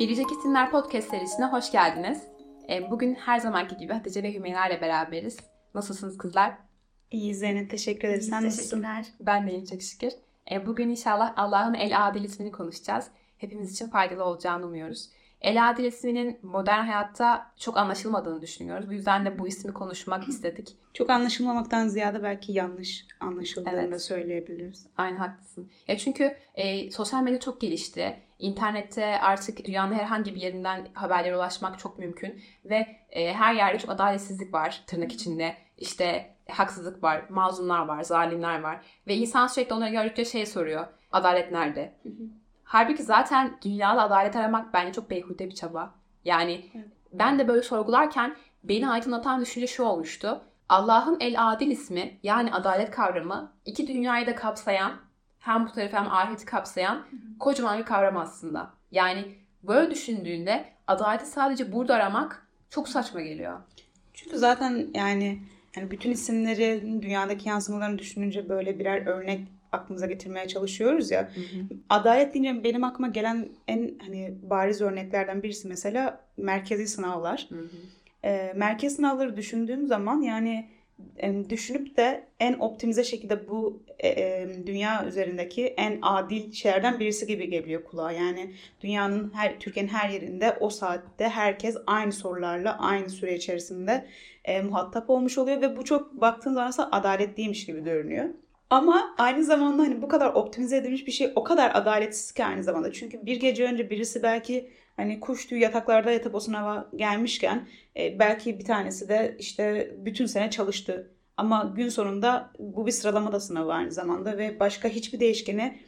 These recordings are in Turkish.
Biricik İsimler Podcast serisine hoş geldiniz. E, bugün her zamanki gibi Hatice ve Hümeyra ile beraberiz. Nasılsınız kızlar? İyi Zeynep teşekkür ederiz. Sen nasılsın? Ben de iyiyim çok şükür. E, bugün inşallah Allah'ın El Adil ismini konuşacağız. Hepimiz için faydalı olacağını umuyoruz. El Adil isminin modern hayatta çok anlaşılmadığını düşünüyoruz. Bu yüzden de bu ismi konuşmak istedik. Çok anlaşılmamaktan ziyade belki yanlış anlaşıldığını Evet. söyleyebiliriz. Aynen haklısın. Ya çünkü e, sosyal medya çok gelişti. İnternette artık dünyanın herhangi bir yerinden haberlere ulaşmak çok mümkün. Ve e, her yerde çok adaletsizlik var tırnak içinde. İşte haksızlık var, mazlumlar var, zalimler var. Ve insan sürekli onları gördükçe şey soruyor. Adalet nerede? Halbuki zaten dünyada adalet aramak bence çok beyhude bir çaba. Yani Evet. ben de böyle sorgularken beni aydınlatan düşünce şu olmuştu. Allah'ın El Adil ismi yani adalet kavramı iki dünyayı da kapsayan hem bu tarafı hem ahireti kapsayan kocaman bir kavram aslında. Yani böyle düşündüğünde adaleti sadece burada aramak çok saçma geliyor. Çünkü zaten yani yani bütün isimlerin dünyadaki yansımalarını düşününce böyle birer örnek aklımıza getirmeye çalışıyoruz ya. Adalet deyince benim aklıma gelen en hani bariz örneklerden birisi mesela merkezi sınavlar. E, merkez sınavları düşündüğüm zaman yani düşünüp de en optimize şekilde bu e, e, dünya üzerindeki en adil şeylerden birisi gibi geliyor kulağa. Yani dünyanın her Türkiye'nin her yerinde o saatte herkes aynı sorularla aynı süre içerisinde e, muhatap olmuş oluyor ve bu çok baktığın zaman aslında adaletliymiş gibi görünüyor. Ama aynı zamanda hani bu kadar optimize edilmiş bir şey o kadar adaletsiz ki aynı zamanda. Çünkü bir gece önce birisi belki hani kuş tüyü yataklarda yatıp o sınava gelmişken e, belki bir tanesi de işte bütün sene çalıştı. Ama gün sonunda bu bir sıralama da sınavı aynı zamanda ve başka hiçbir değişkeni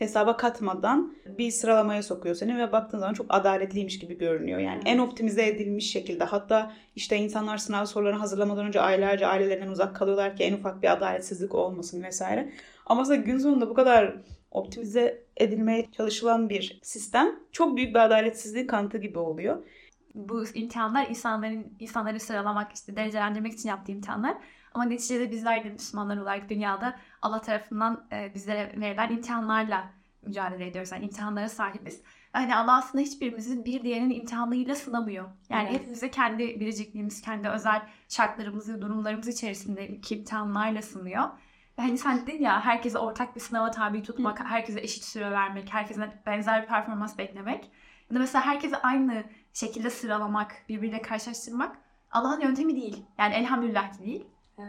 hesaba katmadan bir sıralamaya sokuyor seni ve baktığın zaman çok adaletliymiş gibi görünüyor. Yani en optimize edilmiş şekilde. Hatta işte insanlar sınav sorularını hazırlamadan önce aylarca ailelerinden uzak kalıyorlar ki en ufak bir adaletsizlik olmasın vesaire. Ama aslında gün sonunda bu kadar optimize edilmeye çalışılan bir sistem çok büyük bir adaletsizliğin kanıtı gibi oluyor. Bu imtihanlar insanların insanları sıralamak işte derecelendirmek için yaptığı imtihanlar. Ama neticede bizler de Müslümanlar olarak dünyada Allah tarafından e, bizlere verilen imtihanlarla mücadele ediyoruz. Yani imtihanlara sahibiz. Yani Allah aslında hiçbirimizin bir diğerinin imtihanıyla sınamıyor. Yani Evet. hepimize kendi biricikliğimiz, kendi özel şartlarımızı, durumlarımız içerisindeki imtihanlarla sınıyor. Hani sen dedin ya herkese ortak bir sınava tabi tutmak, herkese eşit süre vermek, herkesten benzer bir performans beklemek. Ya da mesela herkese aynı şekilde sıralamak, birbiriyle karşılaştırmak Allah'ın yöntemi değil. Yani elhamdülillah ki değil.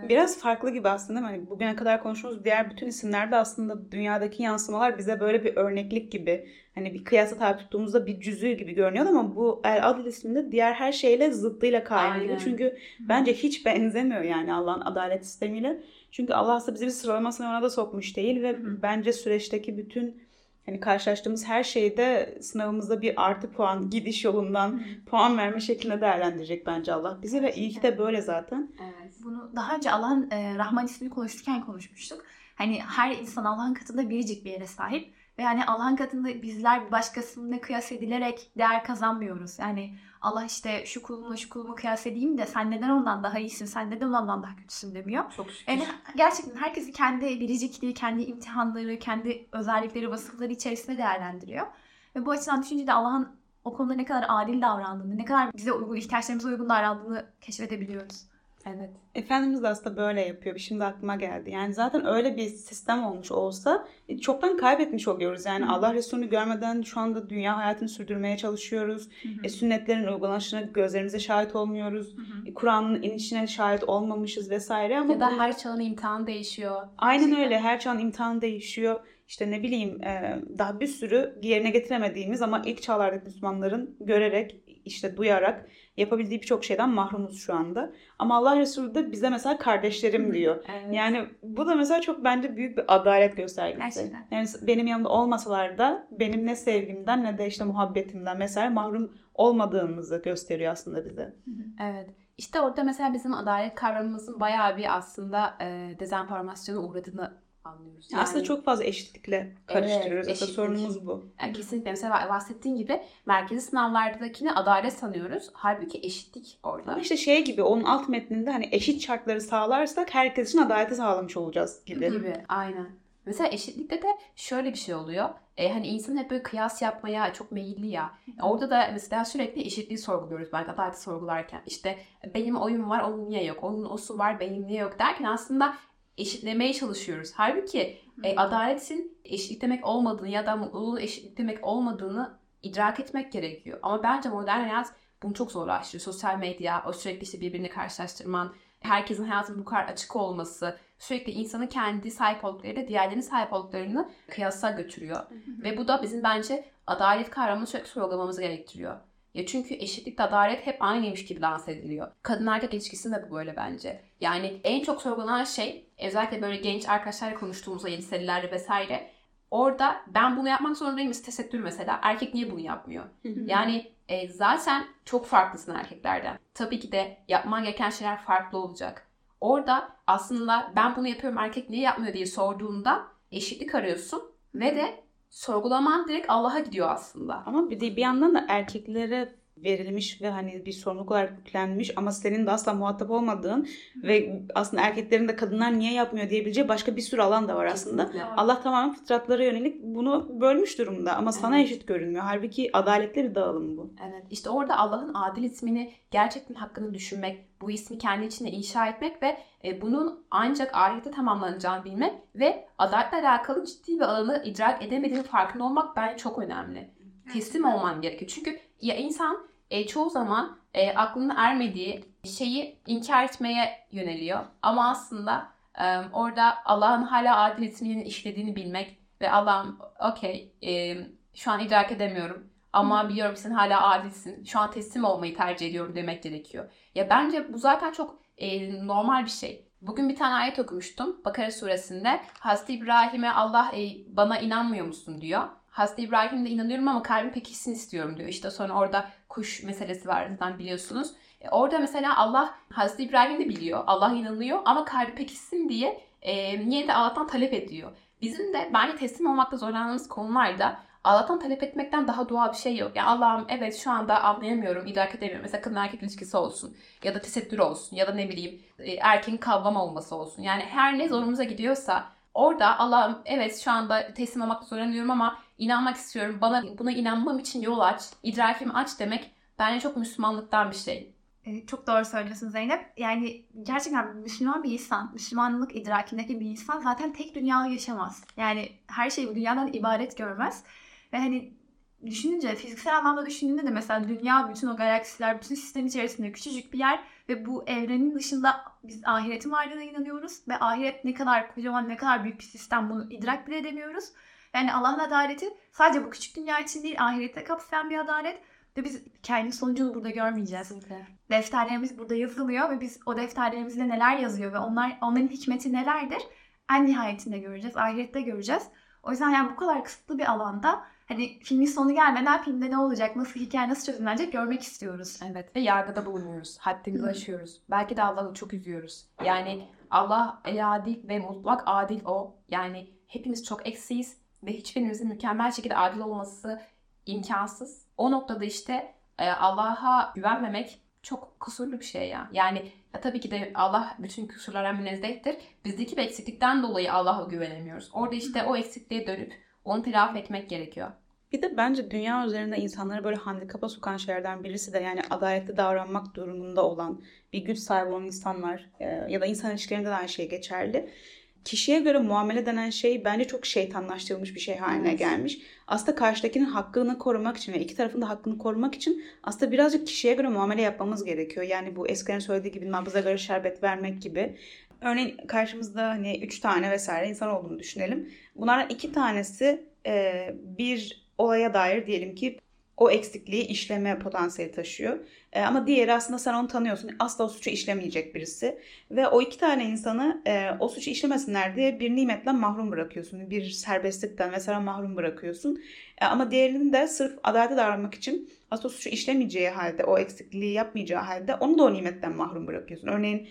Biraz farklı gibi aslında değil mi? Hani bugüne kadar konuştuğumuz diğer bütün isimlerde aslında dünyadaki yansımalar bize böyle bir örneklik gibi hani bir kıyasa tabi tuttuğumuzda bir cüzü gibi görünüyor ama bu El Adil isminde diğer her şeyle zıddıyla kaynıyor. Çünkü bence hiç benzemiyor yani Allah'ın adalet sistemiyle. Çünkü Allah aslında bizi bir sıralama sınavına da sokmuş değil ve Hı. bence süreçteki bütün hani karşılaştığımız her şeyde sınavımızda bir artı puan gidiş yolundan puan verme şeklinde değerlendirecek bence Allah bizi ve iyi ki de böyle zaten. Evet. Bunu daha önce Allah'ın e, Rahman ismini konuşurken konuşmuştuk. Hani her insan Allah'ın katında biricik bir yere sahip. Ve yani Allah'ın katında bizler bir başkasıyla kıyas edilerek değer kazanmıyoruz. Yani Allah işte şu kulumla şu kulumu kıyas edeyim de sen neden ondan daha iyisin, sen neden ondan daha kötüsün demiyor. Çok şükür. Yani gerçekten herkesin kendi biricikliği, kendi imtihanları, kendi özellikleri, vasıfları içerisinde değerlendiriyor. Ve bu açıdan düşünce de Allah'ın o konuda ne kadar adil davrandığını, ne kadar bize uygun, ihtiyaçlarımıza uygun davrandığını keşfedebiliyoruz. Evet. Efendimiz de aslında böyle yapıyor. Şimdi aklıma geldi. Yani zaten öyle bir sistem olmuş olsa e, çoktan kaybetmiş oluyoruz. Yani Hı. Allah Resulü'nü görmeden şu anda dünya hayatını sürdürmeye çalışıyoruz. E, sünnetlerin uygulanışına gözlerimize şahit olmuyoruz. E, Kur'an'ın inişine şahit olmamışız vesaire ama Ya da her çağın imtihanı değişiyor. aynen öyle. Her çağın imtihanı değişiyor. İşte ne bileyim e, daha bir sürü yerine getiremediğimiz ama ilk çağlardaki Müslümanların görerek işte duyarak yapabildiği birçok şeyden mahrumuz şu anda. Ama Allah Resulü de bize mesela kardeşlerim diyor. Evet. Yani bu da mesela çok bence büyük bir adalet göstergesi. Gerçekten. Yani benim yanımda olmasalar da benim ne sevgimden ne de işte muhabbetimden mesela mahrum olmadığımızı gösteriyor aslında bize. Evet. İşte orada mesela bizim adalet kavramımızın bayağı bir aslında e, dezenformasyona uğradığını anlıyoruz. Yani, Aslında çok fazla eşitlikle karıştırıyoruz. Aslında eşitlik. sorunumuz bu. yani kesinlikle mesela bahsettiğin gibi merkezi sınavlardakini adalet sanıyoruz. Halbuki eşitlik orada. Ama işte şey gibi onun alt metninde hani eşit şartları sağlarsak herkes için adaleti sağlamış olacağız gibi. gibi. Aynen. Mesela eşitlikte de şöyle bir şey oluyor. E, hani insan hep böyle kıyas yapmaya çok meyilli ya. Orada da mesela sürekli eşitliği sorguluyoruz ben adaleti sorgularken. İşte benim oyum var onun niye yok? Onun osu var benim niye yok derken aslında eşitlemeye çalışıyoruz. Halbuki e, adaletin eşitlik demek olmadığını ya da mutluluğun eşitlik demek olmadığını idrak etmek gerekiyor. Ama bence modern hayat bunu çok zorlaştırıyor. Sosyal medya, o sürekli işte birbirini karşılaştırman, herkesin hayatının bu kadar açık olması, sürekli insanın kendi sahip olduklarıyla diğerlerinin sahip olduklarını kıyasa götürüyor. Ve bu da bizim bence adalet kavramını sürekli sorgulamamız gerektiriyor. Ya çünkü eşitlik adalet hep aynıymış gibi lanse ediliyor. Kadın erkek ilişkisinde de bu böyle bence. Yani en çok sorgulanan şey özellikle böyle genç arkadaşlarla konuştuğumuzda yeni serilerle vesaire orada ben bunu yapmak zorundayım tesettür mesela. Erkek niye bunu yapmıyor? yani e, zaten çok farklısın erkeklerden. Tabii ki de yapman gereken şeyler farklı olacak. Orada aslında ben bunu yapıyorum erkek niye yapmıyor diye sorduğunda eşitlik arıyorsun ve de sorgulaman direkt Allah'a gidiyor aslında. Ama bir de bir yandan da erkeklere verilmiş ve hani bir sorumluluk olarak yüklenmiş ama senin de asla muhatap olmadığın ve aslında erkeklerin de kadınlar niye yapmıyor diyebileceği başka bir sürü alan da var aslında. Kesinlikle. Allah tamamen fıtratlara yönelik bunu bölmüş durumda ama sana Evet. eşit görünmüyor. Halbuki adaletli bir dağılım bu. Evet. İşte orada Allah'ın adil ismini gerçekten hakkını düşünmek, bu ismi kendi içinde inşa etmek ve e, bunun ancak ahirette tamamlanacağını bilmek ve adaletle alakalı ciddi bir alanı idrak edemediğinin farkında olmak bence çok önemli. Teslim olman gerekiyor. Çünkü ya insan e, çoğu zaman e, aklına ermediği şeyi inkar etmeye yöneliyor. Ama aslında e, orada Allah'ın hala adil isminin işlediğini bilmek ve Allah'ım okey e, şu an idrak edemiyorum. Ama biliyorum sen hala adilsin. Şu an teslim olmayı tercih ediyorum demek gerekiyor. Ya bence bu zaten çok e, normal bir şey. Bugün bir tane ayet okumuştum. Bakara suresinde. Hazreti İbrahim'e Allah e, bana inanmıyor musun diyor. Hazreti İbrahim'de inanıyorum ama kalbim pekişsin istiyorum diyor. İşte sonra orada kuş meselesi var zaten biliyorsunuz. E, orada mesela Allah Hazreti İbrahim de biliyor. Allah inanıyor ama kalbi pekişsin diye e, yine de Allah'tan talep ediyor. Bizim de bence teslim olmakta zorlandığımız konularda Allah'tan talep etmekten daha doğal bir şey yok. Yani Allah'ım evet şu anda anlayamıyorum, idrak edemiyorum. Mesela kadın erkek ilişkisi olsun ya da tesettür olsun ya da ne bileyim e, erkeğin kavgama olması olsun. Yani her ne zorumuza gidiyorsa orada Allah'ım evet şu anda teslim olmakta zorlanıyorum ama inanmak istiyorum. Bana buna inanmam için yol aç, idrakimi aç demek bence çok Müslümanlıktan bir şey. Ee, Çok doğru söylüyorsun Zeynep. Yani gerçekten Müslüman bir insan, Müslümanlık idrakindeki bir insan zaten tek dünya yaşamaz. Yani her şeyi dünyadan ibaret görmez. Ve hani düşününce, fiziksel anlamda düşündüğünde de mesela dünya, bütün o galaksiler, bütün sistem içerisinde küçücük bir yer ve bu evrenin dışında biz ahiretin varlığına inanıyoruz ve ahiret ne kadar kocaman, ne kadar büyük bir sistem bunu idrak bile edemiyoruz. Yani Allah'ın adaleti sadece bu küçük dünya için değil, ahirette kapsayan bir adalet ve biz kendi sonucunu burada görmeyeceğiz defterlerimiz burada yazılıyor ve biz o defterlerimizde neler yazıyor ve onlar onların hikmeti nelerdir en nihayetinde göreceğiz, ahirette göreceğiz. O yüzden yani bu kadar kısıtlı bir alanda hani filmin sonu gelmeden filmde ne olacak, nasıl hikaye nasıl çözümlenecek görmek istiyoruz. Evet ve yargıda bulunuyoruz. Haddimizi aşıyoruz. Belki de Allah'ı çok üzüyoruz. Yani Allah el adil ve mutlak adil o. Yani hepimiz çok eksiyiz ve hiçbirimizin mükemmel şekilde adil olması imkansız. O noktada işte e, Allah'a güvenmemek çok kusurlu bir şey ya. Yani ya tabii ki de Allah bütün kusurlara münezzehtir. Bizdeki bir eksiklikten dolayı Allah'a güvenemiyoruz. Orada işte o eksikliğe dönüp onu telafi etmek gerekiyor. Bir de bence dünya üzerinde insanları böyle handikapa sokan şeylerden birisi de yani adaletli davranmak durumunda olan bir güç sahibi olan insanlar e, ya da insan ilişkilerinde de aynı şey geçerli. Kişiye göre muamele denen şey bence çok şeytanlaştırılmış bir şey haline gelmiş. Aslında karşıdakinin hakkını korumak için ve iki tarafın da hakkını korumak için aslında birazcık kişiye göre muamele yapmamız gerekiyor. Yani bu eskilerin söylediği gibi nabıza göre şerbet vermek gibi. Örneğin karşımızda hani üç tane vesaire insan olduğunu düşünelim. Bunlardan iki tanesi e, bir olaya dair diyelim ki o eksikliği işleme potansiyeli taşıyor. E, ama diğeri aslında sen onu tanıyorsun. Asla o suçu işlemeyecek birisi. Ve o iki tane insanı e, o suçu işlemesinler diye bir nimetten mahrum bırakıyorsun. Bir serbestlikten mesela mahrum bırakıyorsun. E, ama diğerini de sırf adalete davranmak için aslında o suçu işlemeyeceği halde, o eksikliği yapmayacağı halde onu da o nimetten mahrum bırakıyorsun. Örneğin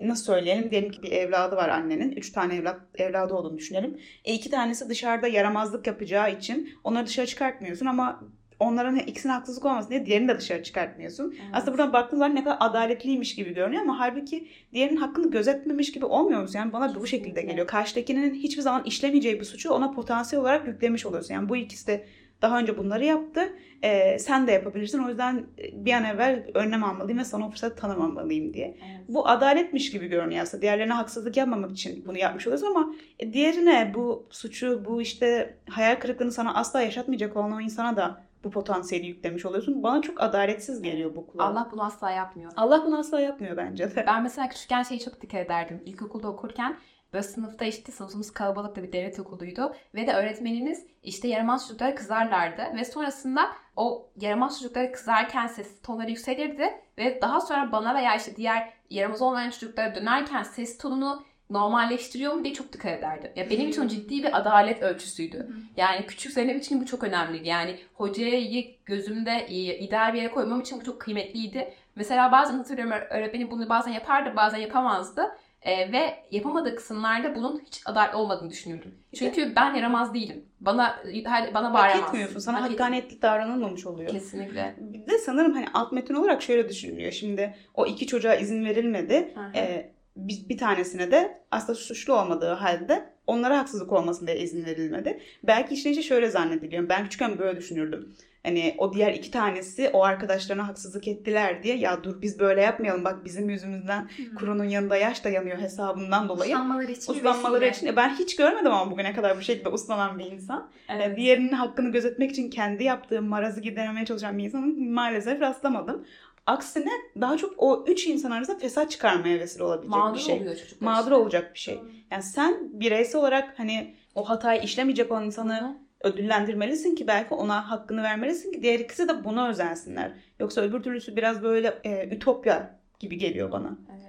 nasıl söyleyelim? Diyelim ki bir evladı var annenin. Üç tane evlat, evladı olduğunu düşünelim. E iki tanesi dışarıda yaramazlık yapacağı için onları dışarı çıkartmıyorsun ama onların ikisine haksızlık olmasın diye diğerini de dışarı çıkartmıyorsun. Evet. Aslında buradan baktığın zaman ne kadar adaletliymiş gibi görünüyor ama halbuki diğerinin hakkını gözetmemiş gibi olmuyor musun? Yani bana bu şekilde Kesinlikle. geliyor. Karşıdakinin hiçbir zaman işlemeyeceği bir suçu ona potansiyel olarak yüklemiş oluyorsun. Yani bu ikisi de daha önce bunları yaptı. Ee, sen de yapabilirsin. O yüzden bir an evvel önlem almalıyım ve sana o fırsatı tanımamalıyım diye. Evet. Bu adaletmiş gibi görünüyor aslında. Diğerlerine haksızlık yapmamak için bunu yapmış oluyoruz ama e, diğerine bu suçu, bu işte hayal kırıklığını sana asla yaşatmayacak olan o insana da bu potansiyeli yüklemiş oluyorsun. Bana çok adaletsiz geliyor bu kulağa. Allah bunu asla yapmıyor. Allah bunu asla yapmıyor bence de. Ben mesela küçükken şeyi çok dikkat ederdim. İlkokulda okurken böyle sınıfta işte sınıfımız kalabalıkta bir devlet okuluydu. Ve de öğretmenimiz işte yaramaz çocuklara kızarlardı. Ve sonrasında o yaramaz çocuklara kızarken ses tonları yükselirdi. Ve daha sonra bana veya işte diğer yaramaz olmayan çocuklara dönerken ses tonunu normalleştiriyor mu diye çok dikkat ederdim. Ya benim için o ciddi bir adalet ölçüsüydü. Yani küçük Zeynep için bu çok önemliydi. Yani hocayı gözümde e, ideal bir yere koymam için bu çok kıymetliydi. Mesela bazen hatırlıyorum öğretmenim bunu bazen yapardı bazen yapamazdı. Ee, ve yapamadığı kısımlarda bunun hiç adaletli olmadığını düşünüyordum. Çünkü ben yaramaz değilim. Bana bana Hak bağıramaz. etmiyorsun. Sana Hak hakkaniyetli davranılmamış oluyor. Kesinlikle. Bir de sanırım hani alt metin olarak şöyle düşünülüyor. Şimdi o iki çocuğa izin verilmedi. Hı hı. Ee, bir, bir tanesine de aslında suçlu olmadığı halde onlara haksızlık olmasın diye izin verilmedi. Belki işin içi şöyle zannediliyor. Ben küçükken böyle düşünürdüm. Hani o diğer iki tanesi o arkadaşlarına haksızlık ettiler diye ya dur biz böyle yapmayalım bak bizim yüzümüzden kurunun yanında yaş da yanıyor hesabından dolayı. Uslanmaları için Uslanmaları vesile. için. E, Ben hiç görmedim ama bugüne kadar bu şekilde uslanan bir insan. Evet. E, Diğerinin hakkını gözetmek için kendi yaptığı marazı gidermeye çalışan bir insanın maalesef rastlamadım. Aksine daha çok o üç insan arasında fesat çıkarmaya vesile olabilecek Mağdur bir şey. oluyor çocuklar. Mağdur işte. olacak bir şey. Yani sen bireysel olarak hani o hatayı işlemeyecek olan insanı ödüllendirmelisin ki belki ona hakkını vermelisin ki diğer ikisi de buna özensinler. Yoksa öbür türlüsü biraz böyle e, ütopya gibi geliyor bana. Evet.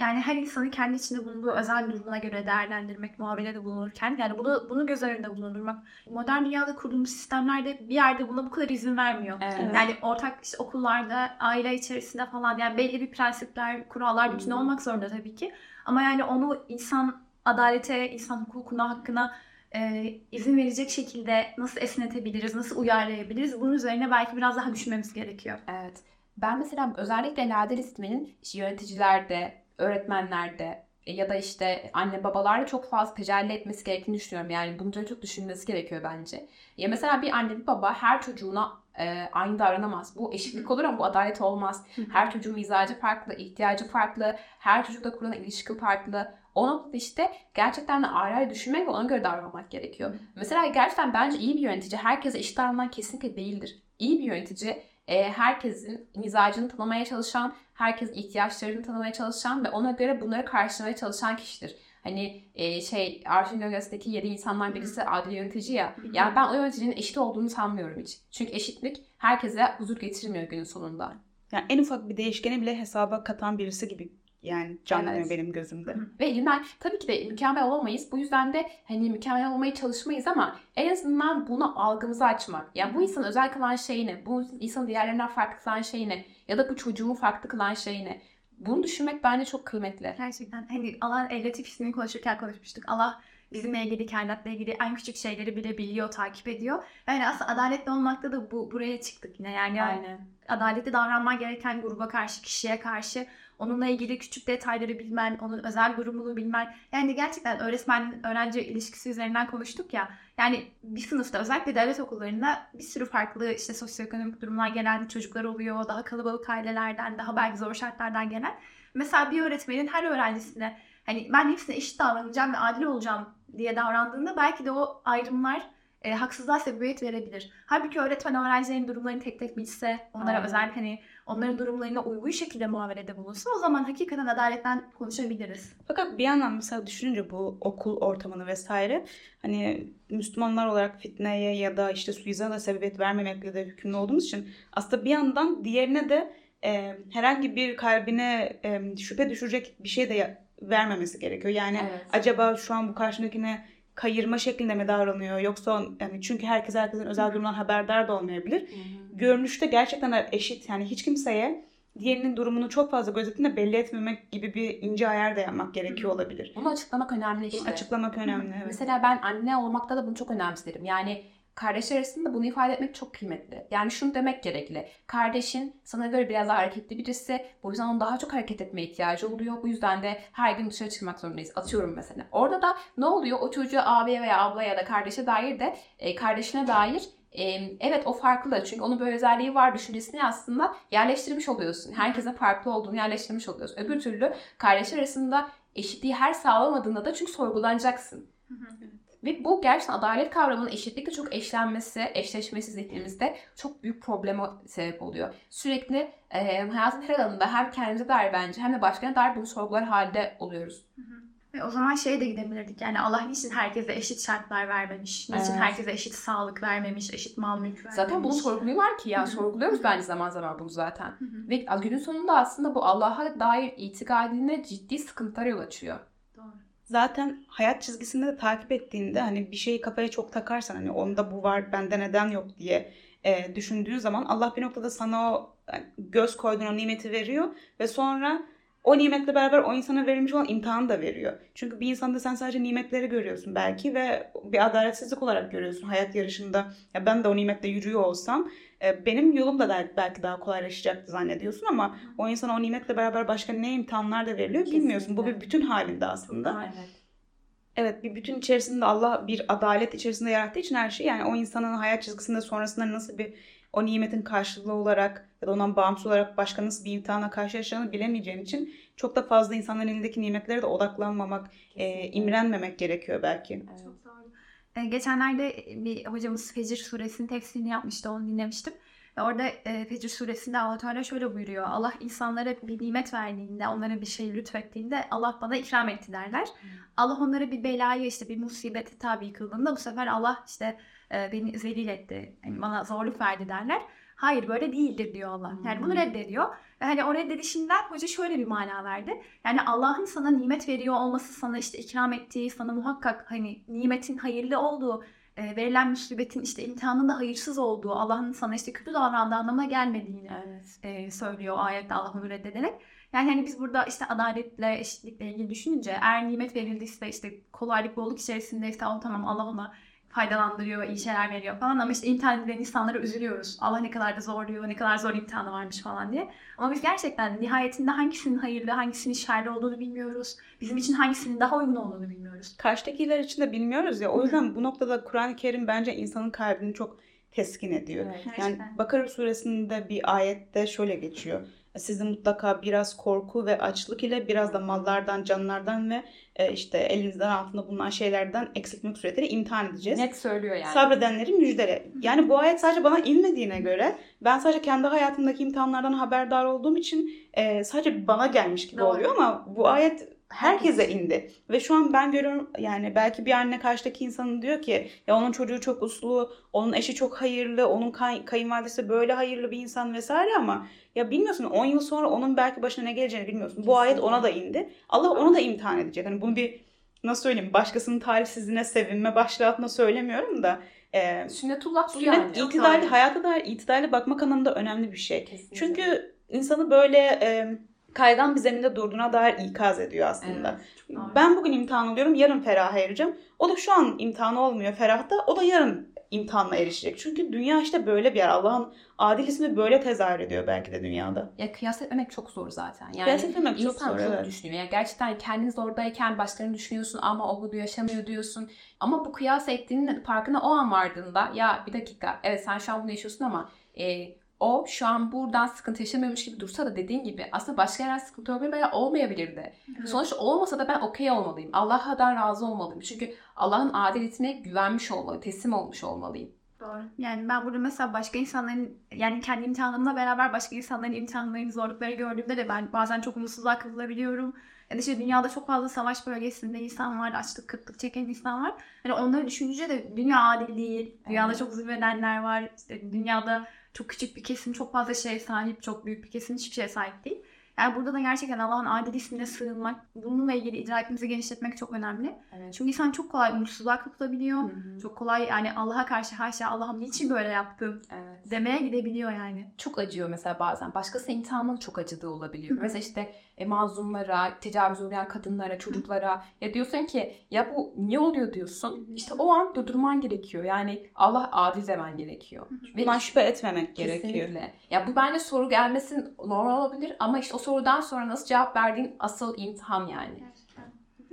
Yani her insanı kendi içinde bulunduğu özel durumuna göre değerlendirmek, muamelede bulunurken yani bunu bunu göz önünde bulundurmak. Modern dünyada kurduğumuz sistemlerde bir yerde buna bu kadar izin vermiyor. Evet. Yani ortak işte okullarda, aile içerisinde falan yani belli bir prensipler, kurallar bütünü Hı. olmak zorunda tabii ki. Ama yani onu insan adalete, insan hukukuna, hakkına e, izin verecek şekilde nasıl esnetebiliriz, nasıl uyarlayabiliriz? Bunun üzerine belki biraz daha düşünmemiz gerekiyor. Evet. Ben mesela özellikle Listme'nin işte yöneticilerde, öğretmenlerde e, ya da işte anne babalarda çok fazla tecelli etmesi gerektiğini düşünüyorum. Yani bunları çok düşünmesi gerekiyor bence. Ya mesela bir anne bir baba her çocuğuna e, aynı davranamaz. Bu eşitlik olur ama bu adalet olmaz. Her çocuğun mizacı farklı, ihtiyacı farklı, her çocukla kurulan ilişki farklı. O noktada işte gerçekten de ayrı ayrı düşünmek ve ona göre davranmak gerekiyor. Mesela gerçekten bence iyi bir yönetici herkese eşit davranan kesinlikle değildir. İyi bir yönetici e, herkesin mizacını tanımaya çalışan, herkesin ihtiyaçlarını tanımaya çalışan ve ona göre bunları karşılamaya çalışan kişidir. Hani e, şey Arşın Gölgesi'ndeki yedi insanlar birisi adil yönetici ya. Yani ben o yöneticinin eşit olduğunu sanmıyorum hiç. Çünkü eşitlik herkese huzur getirmiyor günün sonunda. Yani en ufak bir değişkeni bile hesaba katan birisi gibi yani canlanıyor Evet. benim gözümde. Ve elinden tabii ki de mükemmel olamayız. Bu yüzden de hani mükemmel olmaya çalışmayız ama en azından bunu algımızı açmak. Yani bu insanın özel kılan şey ne? Bu insanın diğerlerinden farklı kılan şey ne? Ya da bu çocuğumu farklı kılan şey ne? Bunu düşünmek bence çok kıymetli. Gerçekten hani Allah el latif ismini konuşurken konuşmuştuk. Allah bizimle ilgili, kainatla ilgili en küçük şeyleri bile biliyor, takip ediyor. Yani aslında adaletli olmakta da bu buraya çıktık yine. Yani Aynen. adaletli davranman gereken gruba karşı, kişiye karşı onunla ilgili küçük detayları bilmen, onun özel durumunu bilmen. Yani gerçekten öğretmen öğrenci ilişkisi üzerinden konuştuk ya. Yani bir sınıfta özellikle devlet okullarında bir sürü farklı işte sosyoekonomik durumlar gelen çocuklar oluyor. Daha kalabalık ailelerden, daha belki zor şartlardan gelen. Mesela bir öğretmenin her öğrencisine hani ben hepsine eşit davranacağım ve adil olacağım diye davrandığında belki de o ayrımlar e, haksızlığa sebebiyet verebilir. Halbuki öğretmen öğrencilerin durumlarını tek tek bilse, onlara Aynen. özel hani onların durumlarına uygun şekilde muamelede bulunsa o zaman hakikaten adaletten konuşabiliriz. Fakat bir yandan mesela düşününce bu okul ortamını vesaire hani Müslümanlar olarak fitneye ya da işte suizana sebebiyet vermemekle de hükümlü olduğumuz için aslında bir yandan diğerine de e, herhangi bir kalbine e, şüphe düşürecek bir şey de vermemesi gerekiyor. Yani Evet. acaba şu an bu karşındakine kayırma şeklinde mi davranıyor yoksa yani çünkü herkes herkesin özel durumdan haberdar da olmayabilir. Görünüşte gerçekten eşit yani hiç kimseye diğerinin durumunu çok fazla gözetinde belli etmemek gibi bir ince ayar da yapmak gerekiyor olabilir. Bunu açıklamak önemli Bunu işte. açıklamak önemli. Evet. Mesela ben anne olmakta da bunu çok önemserim. Yani kardeşler arasında bunu ifade etmek çok kıymetli. Yani şunu demek gerekli. Kardeşin sana göre biraz daha hareketli birisi. Bu yüzden onun daha çok hareket etmeye ihtiyacı oluyor. Bu yüzden de her gün dışarı çıkmak zorundayız. Atıyorum mesela. Orada da ne oluyor? O çocuğa abiye veya ablaya ya da kardeşe dair de e, kardeşine dair e, evet o farklı çünkü onun böyle özelliği var düşüncesini aslında yerleştirmiş oluyorsun. Herkesin farklı olduğunu yerleştirmiş oluyorsun. Öbür türlü kardeşler arasında eşitliği her sağlamadığında da çünkü sorgulanacaksın. Ve bu gerçekten adalet kavramının eşitlikle çok eşlenmesi, eşleşmesi zihnimizde çok büyük probleme sebep oluyor. Sürekli e, hayatın her alanında hem kendimize dair bence hem de başkalarına dair bunu sorgular halde oluyoruz. Ve o zaman şeye de gidebilirdik. Yani Allah niçin herkese eşit şartlar vermemiş? Niçin Evet. herkese eşit sağlık vermemiş? Eşit mal mülk vermemiş? Zaten bunu sorguluyorlar ki ya sorguluyoruz bence zaman zaman bunu zaten. Ve günün sonunda aslında bu Allah'a dair itikadine ciddi sıkıntılar yol açıyor. Zaten hayat çizgisinde de takip ettiğinde hani bir şeyi kafaya çok takarsan hani onda bu var bende neden yok diye e, düşündüğü zaman Allah bir noktada sana o göz koyduğun o nimeti veriyor ve sonra o nimetle beraber o insana verilmiş olan imtihanı da veriyor. Çünkü bir insanda sen sadece nimetleri görüyorsun belki ve bir adaletsizlik olarak görüyorsun hayat yarışında. Ya ben de o nimetle yürüyor olsam benim yolum da belki daha kolaylaşacaktı zannediyorsun ama o insana o nimetle beraber başka ne imtihanlar da veriliyor bilmiyorsun. Bu bir Kesinlikle. bütün halinde aslında. Evet. Evet bir bütün içerisinde Allah bir adalet içerisinde yarattığı için her şey yani o insanın hayat çizgisinde sonrasında nasıl bir o nimetin karşılığı olarak ya da ondan bağımsız olarak başka nasıl bir imtihana karşılaşacağını bilemeyeceğin için çok da fazla insanların elindeki nimetlere de odaklanmamak, e, imrenmemek gerekiyor belki. Evet. Ee, geçenlerde bir hocamız Fecir suresinin tefsirini yapmıştı. Onu dinlemiştim. Ve orada e, Fecir suresinde Allah Teala şöyle buyuruyor. Allah insanlara bir nimet verdiğinde, onlara bir şey lütfettiğinde Allah bana ikram etti derler. Allah onlara bir belayı işte bir musibete tabi kıldığında bu sefer Allah işte e, beni zelil etti. Yani bana zorluk verdi derler. Hayır böyle değildir diyor Allah. Yani bunu Hmm. reddediyor. Ve hani o reddedişinden hoca şöyle bir mana verdi. Yani Allah'ın sana nimet veriyor olması, sana işte ikram ettiği, sana muhakkak hani nimetin hayırlı olduğu, e, verilen musibetin işte imtihanın da hayırsız olduğu, Allah'ın sana işte kötü davrandığı anlamına gelmediğini Evet. e, söylüyor o ayette Allah onu reddederek. Yani hani biz burada işte adaletle, eşitlikle ilgili düşününce eğer nimet verildiyse işte kolaylık, bolluk içerisindeyse o tamam Allah ona faydalandırıyor, iyi şeyler veriyor falan ama işte edilen insanlara üzülüyoruz. Allah ne kadar da zorluyor, ne kadar zor imtihanı varmış falan diye. Ama biz gerçekten nihayetinde hangisinin hayırlı, hangisinin şerli olduğunu bilmiyoruz. Bizim için hangisinin daha uygun olduğunu bilmiyoruz. Karşıdakiler için de bilmiyoruz ya. O yüzden bu noktada Kur'an-ı Kerim bence insanın kalbini çok teskin ediyor. Evet. Yani. Bakara suresinde bir ayette şöyle geçiyor. Sizi mutlaka biraz korku ve açlık ile biraz da mallardan, canlardan ve e, işte elinizden altında bulunan şeylerden eksiltmek suretiyle imtihan edeceğiz. Net söylüyor yani. Sabredenleri müjdele. Yani bu ayet sadece bana inmediğine göre ben sadece kendi hayatımdaki imtihanlardan haberdar olduğum için e, sadece bana gelmiş gibi Doğru. oluyor ama bu ayet herkese indi. Ve şu an ben görüyorum yani belki bir anne karşıdaki insanın diyor ki ya onun çocuğu çok uslu, onun eşi çok hayırlı, onun kay- kayınvalidesi böyle hayırlı bir insan vesaire ama ya bilmiyorsun 10 yıl sonra onun belki başına ne geleceğini bilmiyorsun. Bu ayet ona da indi. Allah onu da imtihan edecek. Hani bunu bir nasıl söyleyeyim başkasının talihsizliğine sevinme başlığı söylemiyorum da e, Sünnetullah bu Sünnet yani. itidalli, Aynen. hayata dair itidalli bakmak anlamında önemli bir şey. Kesinlikle. Çünkü insanı böyle e, kaygan bir zeminde durduğuna dair ikaz ediyor aslında. Evet. Ben bugün imtihan oluyorum, yarın feraha ereceğim. O da şu an imtihanı olmuyor ferahta, o da yarın imtihanla erişecek. Çünkü dünya işte böyle bir yer. Allah'ın adil ismi böyle tezahür ediyor belki de dünyada. Ya kıyas etmemek çok zor zaten. Yani Kıyas etmemek çok insan zor, çok evet. düşünüyor. Yani gerçekten kendiniz oradayken başkalarını düşünüyorsun ama o bunu yaşamıyor diyorsun. Ama bu kıyas ettiğinin farkına o an vardığında ya bir dakika evet sen şu an bunu yaşıyorsun ama e, o şu an buradan sıkıntı yaşamıyormuş gibi dursa da dediğin gibi aslında başka yerden sıkıntı olabilir veya olmayabilirdi. Sonuçta olmasa da ben okey olmalıyım. Allah'tan razı olmalıyım. Çünkü Allah'ın adaletine güvenmiş olmalı, teslim olmuş olmalıyım. Doğru. Yani ben burada mesela başka insanların yani kendi imtihanımla beraber başka insanların imtihanlarını zorlukları gördüğümde de ben bazen çok umutsuzluğa kapılabiliyorum. Ya da işte dünyada çok fazla savaş bölgesinde insan var, açlık, kıtlık çeken insan var. Hani onları düşününce de dünya adil değil. Dünyada Evet. çok zulmedenler var. İşte dünyada çok küçük bir kesim çok fazla şeye sahip, çok büyük bir kesim hiçbir şeye sahip değil. Yani burada da gerçekten Allah'ın adil ismine sığınmak, bununla ilgili idrakimizi genişletmek çok önemli. Evet. Çünkü insan çok kolay umutsuzluğa kapılabiliyor. Çok kolay yani Allah'a karşı haşa Allah'ım niçin böyle yaptın Evet. demeye gidebiliyor yani. çok acıyor mesela bazen. Başkası imtihanın çok acıdığı olabiliyor. Hı hı. Mesela işte e, mazlumlara, tecavüz uğrayan kadınlara, çocuklara ya diyorsun ki ya bu niye oluyor diyorsun. İşte o an durdurman gerekiyor. Yani Allah adil demen gerekiyor. Ve Bundan şüphe etmemek gerekiyor. Kesinlikle. Ya bu bence soru gelmesin normal olabilir ama işte o sorudan sonra nasıl cevap verdiğin asıl imtihan yani. De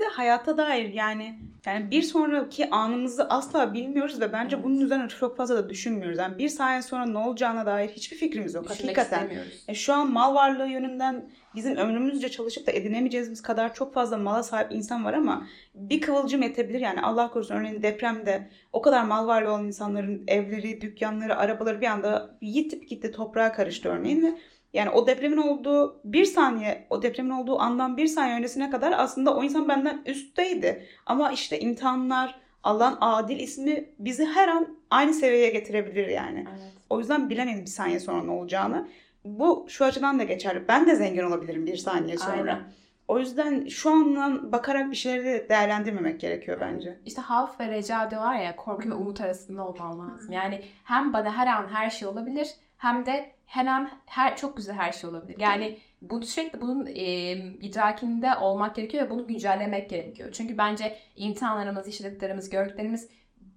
hayata dair yani yani bir sonraki anımızı asla bilmiyoruz ve bence bunun üzerine çok fazla da düşünmüyoruz. Yani bir saniye sonra ne olacağına dair hiçbir fikrimiz yok. Düşünmek Hakikaten. E, şu an mal varlığı yönünden bizim ömrümüzce çalışıp da edinemeyeceğimiz kadar çok fazla mala sahip insan var ama bir kıvılcım yetebilir. Yani Allah korusun örneğin depremde o kadar mal varlığı olan insanların evleri, dükkanları, arabaları bir anda yitip gitti toprağa karıştı örneğin ve yani o depremin olduğu bir saniye, o depremin olduğu andan bir saniye öncesine kadar aslında o insan benden üstteydi. Ama işte imtihanlar, Allah'ın adil ismi bizi her an aynı seviyeye getirebilir yani. Evet. O yüzden bilemeyiz bir saniye sonra ne olacağını. Bu şu açıdan da geçerli. Ben de zengin olabilirim bir saniye sonra. Aynen. O yüzden şu andan bakarak bir şeyleri değerlendirmemek gerekiyor bence. İşte havf ve reca diyorlar ya korku ve umut arasında olman lazım. Yani hem bana her an her şey olabilir hem de her an her çok güzel her şey olabilir. Yani bu sürekli bunun e, idrakinde olmak gerekiyor ve bunu güncellemek gerekiyor. Çünkü bence imtihanlarımız, yaşadıklarımız, gördüklerimiz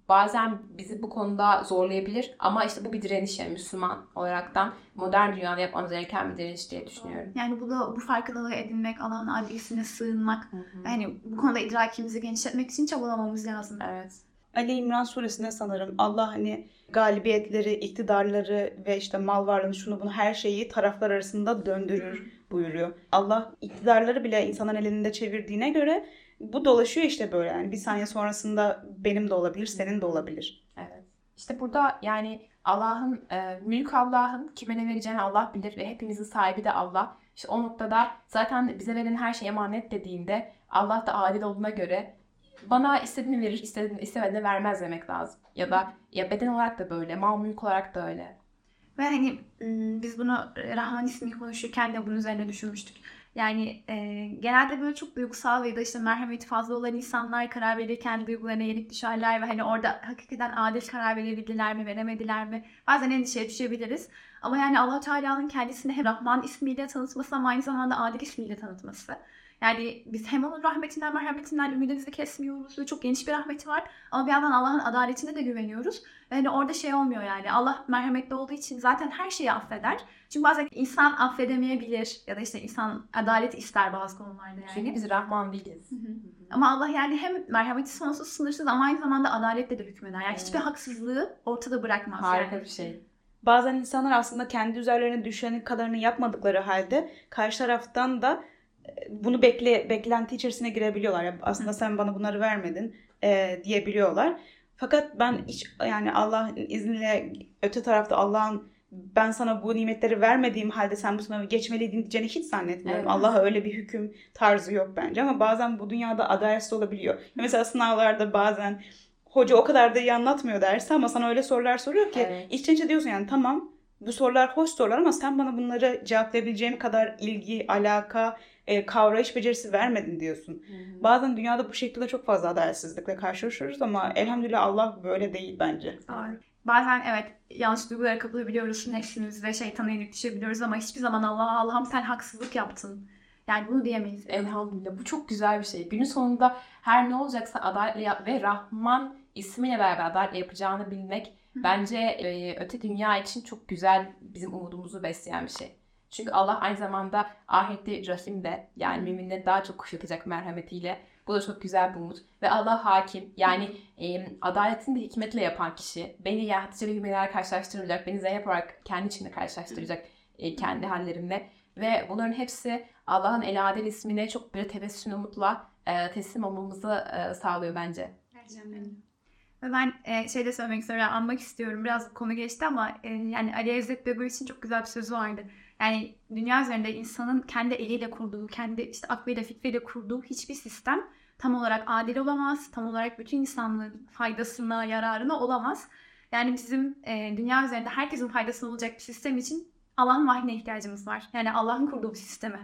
bazen bizi bu konuda zorlayabilir. Ama işte bu bir direniş yani Müslüman olaraktan modern dünyada yapmamız gereken bir direniş diye düşünüyorum. Yani bu da bu farkındalığı edinmek, Allah'ın adilesine sığınmak, yani bu konuda idrakimizi genişletmek için çabalamamız lazım. Evet. Ali İmran suresinde sanırım Allah hani galibiyetleri, iktidarları ve işte mal varlığını şunu bunu her şeyi taraflar arasında döndürür buyuruyor. Allah iktidarları bile insanın elinde çevirdiğine göre bu dolaşıyor işte böyle yani bir saniye sonrasında benim de olabilir, senin de olabilir. Evet. İşte burada yani Allah'ın, e, mülk Allah'ın kime ne vereceğini Allah bilir ve hepimizin sahibi de Allah. İşte o noktada zaten bize verilen her şey emanet dediğinde Allah da adil olduğuna göre bana istediğini verir, istediğini, istemediğini vermez demek lazım. Ya da ya beden olarak da böyle, mal mülk olarak da öyle. Ve hani biz bunu Rahman ismi konuşurken de bunun üzerine düşünmüştük. Yani e, genelde böyle çok duygusal ve da işte merhameti fazla olan insanlar karar verirken duygularına yenik düşerler ve hani orada hakikaten adil karar verebildiler mi, veremediler mi? Bazen endişeye düşebiliriz. Ama yani allah Teala'nın kendisini hem Rahman ismiyle tanıtması ama aynı zamanda adil ismiyle tanıtması. Yani biz hem onun rahmetinden, merhametinden ümidimizi kesmiyoruz ve çok geniş bir rahmeti var. Ama bir yandan Allah'ın adaletine de güveniyoruz. Ve hani orada şey olmuyor yani Allah merhametli olduğu için zaten her şeyi affeder. Çünkü bazen insan affedemeyebilir ya da işte insan adalet ister bazı konularda yani. Çünkü biz Rahman değiliz. Hı hı. Ama Allah yani hem merhameti sonsuz sınırsız ama aynı zamanda adaletle de hükmeder. Yani Evet. hiçbir haksızlığı ortada bırakmaz. Harika yani. bir şey. Bazen insanlar aslında kendi üzerlerine düşenin kadarını yapmadıkları halde karşı taraftan da bunu bekle beklenti içerisine girebiliyorlar. Ya aslında sen bana bunları vermedin e, diyebiliyorlar. Fakat ben hiç yani Allah'ın izniyle öte tarafta Allah'ın ben sana bu nimetleri vermediğim halde sen bu sınavı geçmeliydin diyeceğini hiç zannetmiyorum. Evet. Allah'a öyle bir hüküm tarzı yok bence ama bazen bu dünyada adaletsiz olabiliyor. Mesela sınavlarda bazen hoca o kadar da iyi anlatmıyor dersi ama sana öyle sorular soruyor ki Evet. içten içe diyorsun yani tamam bu sorular hoş sorular ama sen bana bunları cevaplayabileceğim kadar ilgi, alaka, e, kavrayış becerisi vermedin diyorsun. Bazen dünyada bu şekilde çok fazla adaletsizlikle karşılaşıyoruz ama elhamdülillah Allah böyle değil bence. Doğru. Bazen evet yanlış duygulara kapılabiliyoruz. Nefsimiz ve şeytana yenik düşebiliyoruz ama hiçbir zaman Allah'a Allah'ım sen haksızlık yaptın. Yani bunu diyemeyiz. Elhamdülillah. Bu çok güzel bir şey. Günün sonunda her ne olacaksa adaletle yap ve Rahman ismiyle beraber adaletle yapacağını bilmek bence e, öte dünya için çok güzel bizim umudumuzu besleyen bir şey. Çünkü Allah aynı zamanda ahirette Rahim de yani müminleri daha çok kuşatacak merhametiyle. Bu da çok güzel bir umut. Ve Allah hakim. Yani e, adaletini de hikmetle yapan kişi. Beni yaratıcı bilmeler karşılaştıracak. Beni Zeynep olarak kendi içinde karşılaştıracak. e, kendi hallerimle. Ve bunların hepsi Allah'ın El Adel ismine çok böyle tebessüm umutla e, teslim olmamızı e, sağlıyor bence. Ve ben e, şey de söylemek istiyorum, anmak istiyorum. Biraz konu geçti ama e, yani Ali Ezzet Begur için çok güzel bir sözü vardı. Yani dünya üzerinde insanın kendi eliyle kurduğu, kendi işte aklıyla, fikriyle kurduğu hiçbir sistem tam olarak adil olamaz. Tam olarak bütün insanlığın faydasına, yararına olamaz. Yani bizim e, dünya üzerinde herkesin faydasına olacak bir sistem için Allah'ın vahyine ihtiyacımız var. Yani Allah'ın kurduğu bir sisteme,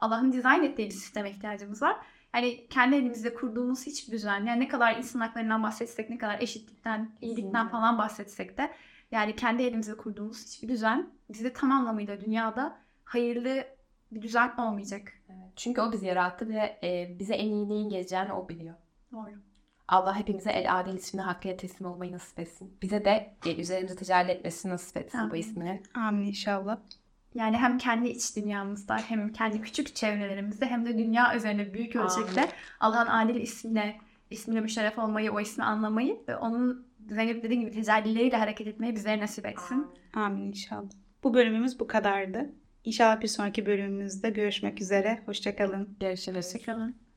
Allah'ın dizayn ettiği bir sisteme ihtiyacımız var. Yani kendi elimizde kurduğumuz hiçbir düzen, yani ne kadar insan haklarından bahsetsek, ne kadar eşitlikten, iyilikten falan bahsetsek de yani kendi elimizde kurduğumuz hiçbir düzen bizi tam anlamıyla dünyada hayırlı bir düzeltme olmayacak. Evet. Çünkü o bizi yarattı ve e, bize en iyi neyin geleceğini o biliyor. Doğru. Allah hepimize el adil ismine hakkıyla teslim olmayı nasip etsin. Bize de e, üzerimize tecelli etmesini nasip etsin bu Amin. ismini. Amin inşallah. Yani hem kendi iç dünyamızda hem kendi küçük çevrelerimizde hem de dünya üzerinde büyük ölçekte Allah'ın adil ismine, ismine müşerref olmayı, o ismi anlamayı ve onun Zeynep dediği gibi tecellileriyle hareket etmeyi bizlere nasip etsin. Amin inşallah. Bu bölümümüz bu kadardı. İnşallah bir sonraki bölümümüzde görüşmek üzere. Hoşçakalın. Görüşürüz. Hoşçakalın.